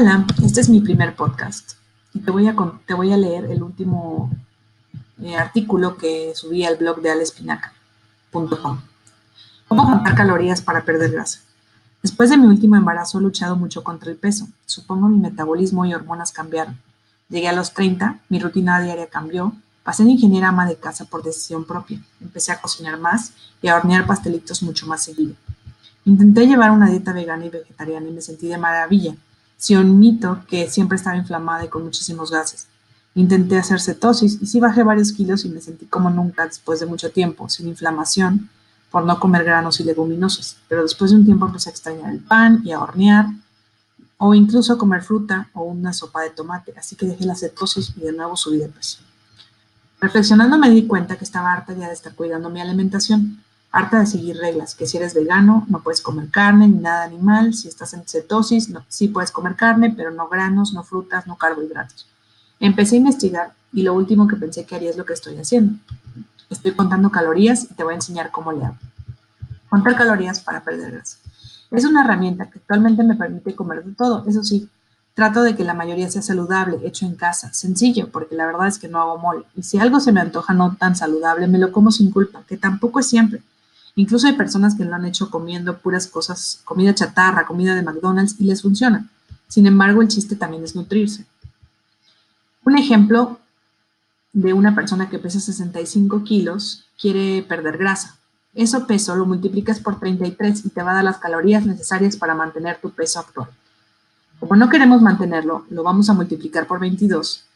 Hola, este es mi primer podcast y te voy a, leer el último eh, artículo que subí al blog de alespinaca.com. ¿Cómo contar calorías para perder grasa? Después de mi último embarazo he luchado mucho contra el peso. Supongo mi metabolismo y hormonas cambiaron. Llegué a los 30, mi rutina diaria cambió, pasé de ingeniera ama de casa por decisión propia. Empecé a cocinar más y a hornear pastelitos mucho más seguido. Intenté llevar una dieta vegana y vegetariana y me sentí de maravilla si un mito que siempre estaba inflamada y con muchísimos gases. Intenté hacer cetosis y sí bajé varios kilos y me sentí como nunca después de mucho tiempo, sin inflamación, por no comer granos y leguminosas. Pero después de un tiempo empecé a extrañar el pan y a hornear, o incluso a comer fruta o una sopa de tomate, así que dejé la cetosis y de nuevo subí de peso. Reflexionando me di cuenta que estaba harta ya de estar cuidando mi alimentación harta de seguir reglas, que si eres vegano no puedes comer carne ni nada animal, si estás en cetosis no, sí puedes comer carne, pero no granos, no frutas, no carbohidratos. Empecé a investigar y lo último que pensé que haría es lo que estoy haciendo. Estoy contando calorías y te voy a enseñar cómo le hago. Contar calorías para perder grasa. Es una herramienta que actualmente me permite comer de todo, eso sí, trato de que la mayoría sea saludable, hecho en casa, sencillo, porque la verdad es que no hago mole. Y si algo se me antoja no tan saludable, me lo como sin culpa, que tampoco es siempre. Incluso hay personas que lo han hecho comiendo puras cosas, comida chatarra, comida de McDonald's y les funciona. Sin embargo, el chiste también es nutrirse. Un ejemplo de una persona que pesa 65 kilos quiere perder grasa. Eso peso lo multiplicas por 33 y te va a dar las calorías necesarias para mantener tu peso actual. Como no queremos mantenerlo, lo vamos a multiplicar por 22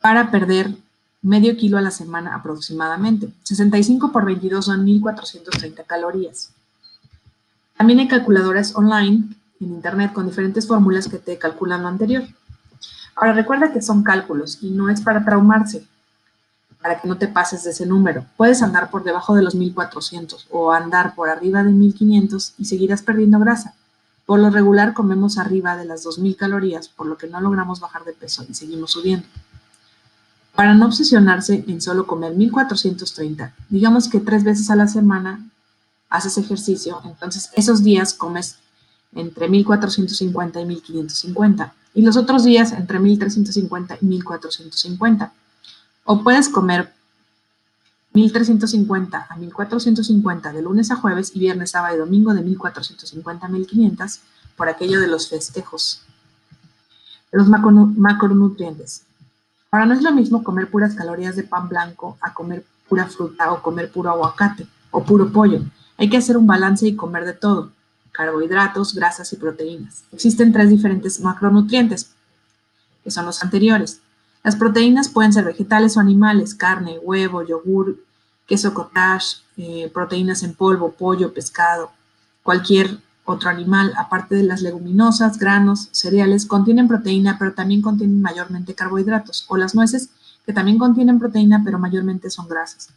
para perder medio kilo a la semana aproximadamente. 65 por 22 son 1430 calorías. También hay calculadoras online en internet con diferentes fórmulas que te calculan lo anterior. Ahora recuerda que son cálculos y no es para traumarse, para que no te pases de ese número. Puedes andar por debajo de los 1400 o andar por arriba de 1500 y seguirás perdiendo grasa. Por lo regular comemos arriba de las 2000 calorías, por lo que no logramos bajar de peso y seguimos subiendo. Para no obsesionarse en solo comer 1430, digamos que tres veces a la semana haces ejercicio, entonces esos días comes entre 1450 y 1550 y los otros días entre 1350 y 1450. O puedes comer 1350 a 1450 de lunes a jueves y viernes, sábado y domingo de 1450 a 1500 por aquello de los festejos. Los macronutrientes. Ahora no es lo mismo comer puras calorías de pan blanco a comer pura fruta o comer puro aguacate o puro pollo. Hay que hacer un balance y comer de todo, carbohidratos, grasas y proteínas. Existen tres diferentes macronutrientes, que son los anteriores. Las proteínas pueden ser vegetales o animales, carne, huevo, yogur, queso cottage, eh, proteínas en polvo, pollo, pescado, cualquier otro animal, aparte de las leguminosas, granos, cereales, contienen proteína, pero también contienen mayormente carbohidratos, o las nueces, que también contienen proteína, pero mayormente son grasas.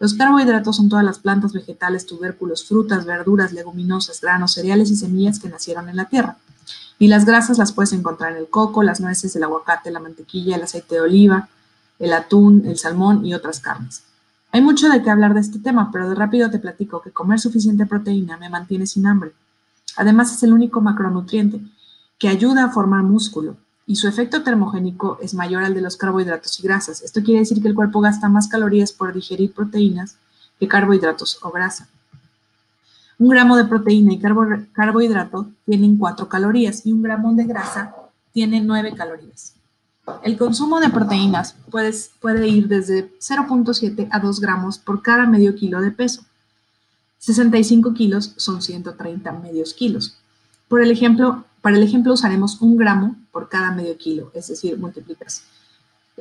Los carbohidratos son todas las plantas, vegetales, tubérculos, frutas, verduras, leguminosas, granos, cereales y semillas que nacieron en la tierra. Y las grasas las puedes encontrar en el coco, las nueces, el aguacate, la mantequilla, el aceite de oliva, el atún, el salmón y otras carnes. Hay mucho de qué hablar de este tema, pero de rápido te platico que comer suficiente proteína me mantiene sin hambre. Además, es el único macronutriente que ayuda a formar músculo y su efecto termogénico es mayor al de los carbohidratos y grasas. Esto quiere decir que el cuerpo gasta más calorías por digerir proteínas que carbohidratos o grasa. Un gramo de proteína y carbohidrato tienen 4 calorías y un gramo de grasa tiene 9 calorías. El consumo de proteínas puede, puede ir desde 0.7 a 2 gramos por cada medio kilo de peso. 65 kilos son 130 medios kilos. Por el ejemplo, para el ejemplo usaremos un gramo por cada medio kilo, es decir, multiplicas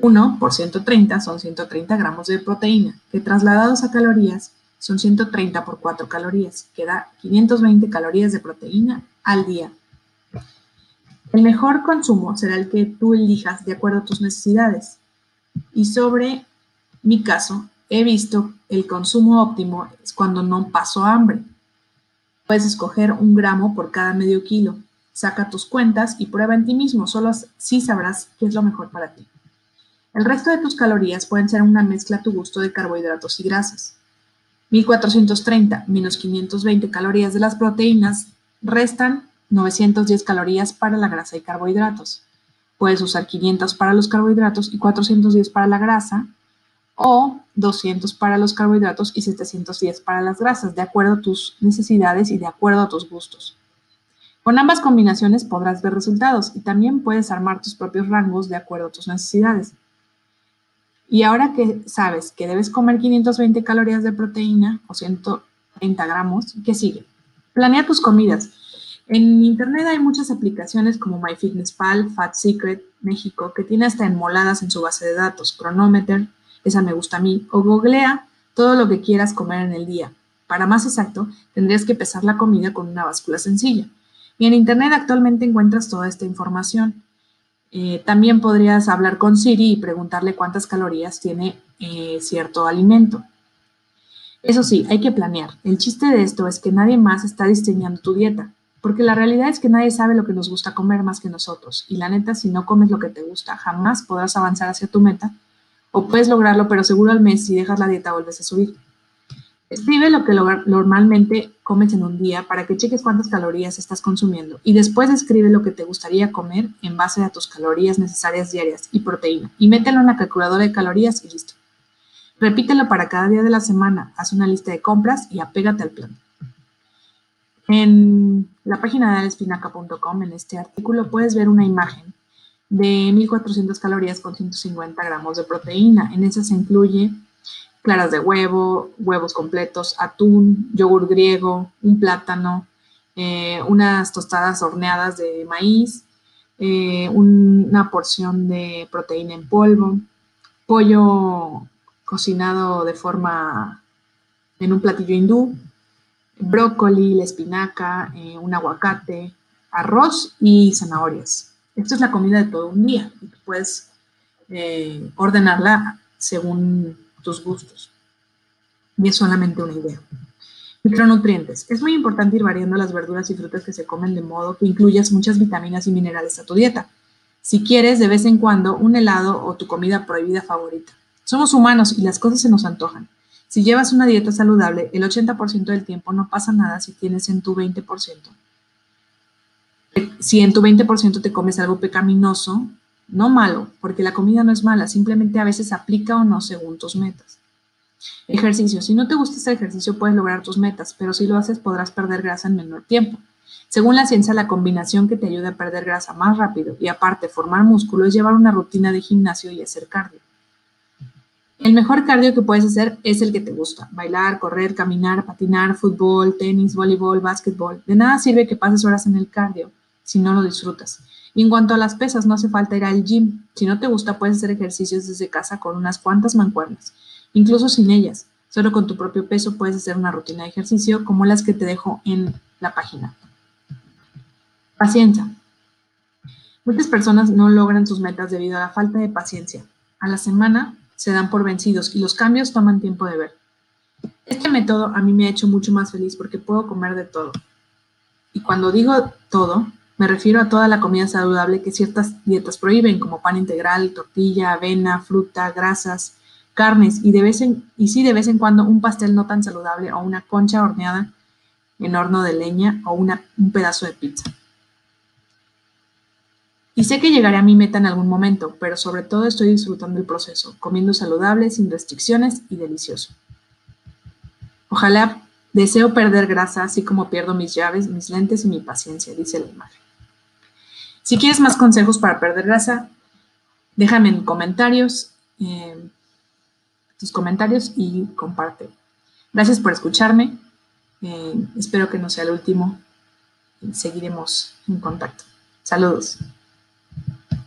1 por 130 son 130 gramos de proteína, que trasladados a calorías son 130 por 4 calorías, que da 520 calorías de proteína al día. El mejor consumo será el que tú elijas de acuerdo a tus necesidades. Y sobre mi caso, he visto el consumo óptimo es cuando no paso hambre. Puedes escoger un gramo por cada medio kilo. Saca tus cuentas y prueba en ti mismo, solo así sabrás qué es lo mejor para ti. El resto de tus calorías pueden ser una mezcla a tu gusto de carbohidratos y grasas. 1430 menos 520 calorías de las proteínas restan 910 calorías para la grasa y carbohidratos. Puedes usar 500 para los carbohidratos y 410 para la grasa o 200 para los carbohidratos y 710 para las grasas, de acuerdo a tus necesidades y de acuerdo a tus gustos. Con ambas combinaciones podrás ver resultados y también puedes armar tus propios rangos de acuerdo a tus necesidades. Y ahora que sabes que debes comer 520 calorías de proteína o 130 gramos, ¿qué sigue? Planea tus comidas. En internet hay muchas aplicaciones como MyFitnessPal, Fat Secret, México, que tiene hasta enmoladas en su base de datos, Chronometer, esa me gusta a mí, o googlea todo lo que quieras comer en el día. Para más exacto, tendrías que pesar la comida con una báscula sencilla. Y en Internet actualmente encuentras toda esta información. Eh, también podrías hablar con Siri y preguntarle cuántas calorías tiene eh, cierto alimento. Eso sí, hay que planear. El chiste de esto es que nadie más está diseñando tu dieta, porque la realidad es que nadie sabe lo que nos gusta comer más que nosotros. Y la neta, si no comes lo que te gusta, jamás podrás avanzar hacia tu meta puedes lograrlo, pero seguro al mes si dejas la dieta vuelves a subir. Escribe lo que normalmente comes en un día para que cheques cuántas calorías estás consumiendo y después escribe lo que te gustaría comer en base a tus calorías necesarias diarias y proteína y mételo en la calculadora de calorías y listo. Repítelo para cada día de la semana, haz una lista de compras y apégate al plan. En la página de espinaca.com, en este artículo, puedes ver una imagen de 1400 calorías con 150 gramos de proteína. En esa se incluye claras de huevo, huevos completos, atún, yogur griego, un plátano, eh, unas tostadas horneadas de maíz, eh, una porción de proteína en polvo, pollo cocinado de forma en un platillo hindú, brócoli, la espinaca, eh, un aguacate, arroz y zanahorias. Esto es la comida de todo un día y puedes eh, ordenarla según tus gustos. Y es solamente una idea. Micronutrientes. Es muy importante ir variando las verduras y frutas que se comen de modo que incluyas muchas vitaminas y minerales a tu dieta. Si quieres, de vez en cuando, un helado o tu comida prohibida favorita. Somos humanos y las cosas se nos antojan. Si llevas una dieta saludable, el 80% del tiempo no pasa nada si tienes en tu 20% si en tu 20% te comes algo pecaminoso, no malo, porque la comida no es mala, simplemente a veces aplica o no según tus metas. Ejercicio. Si no te gusta ese ejercicio, puedes lograr tus metas, pero si lo haces, podrás perder grasa en menor tiempo. Según la ciencia, la combinación que te ayuda a perder grasa más rápido y aparte formar músculo es llevar una rutina de gimnasio y hacer cardio. El mejor cardio que puedes hacer es el que te gusta. Bailar, correr, caminar, patinar, fútbol, tenis, voleibol, básquetbol. De nada sirve que pases horas en el cardio si no lo disfrutas. Y en cuanto a las pesas, no hace falta ir al gym. Si no te gusta, puedes hacer ejercicios desde casa con unas cuantas mancuernas, incluso sin ellas. Solo con tu propio peso puedes hacer una rutina de ejercicio como las que te dejo en la página. Paciencia. Muchas personas no logran sus metas debido a la falta de paciencia. A la semana se dan por vencidos y los cambios toman tiempo de ver. Este método a mí me ha hecho mucho más feliz porque puedo comer de todo. Y cuando digo todo, me refiero a toda la comida saludable que ciertas dietas prohíben, como pan integral, tortilla, avena, fruta, grasas, carnes y, de vez en, y sí de vez en cuando un pastel no tan saludable o una concha horneada en horno de leña o una, un pedazo de pizza. Y sé que llegaré a mi meta en algún momento, pero sobre todo estoy disfrutando el proceso, comiendo saludable, sin restricciones y delicioso. Ojalá deseo perder grasa así como pierdo mis llaves, mis lentes y mi paciencia, dice la imagen. Si quieres más consejos para perder grasa, déjame en comentarios eh, tus comentarios y comparte. Gracias por escucharme. Eh, espero que no sea el último. Seguiremos en contacto. Saludos.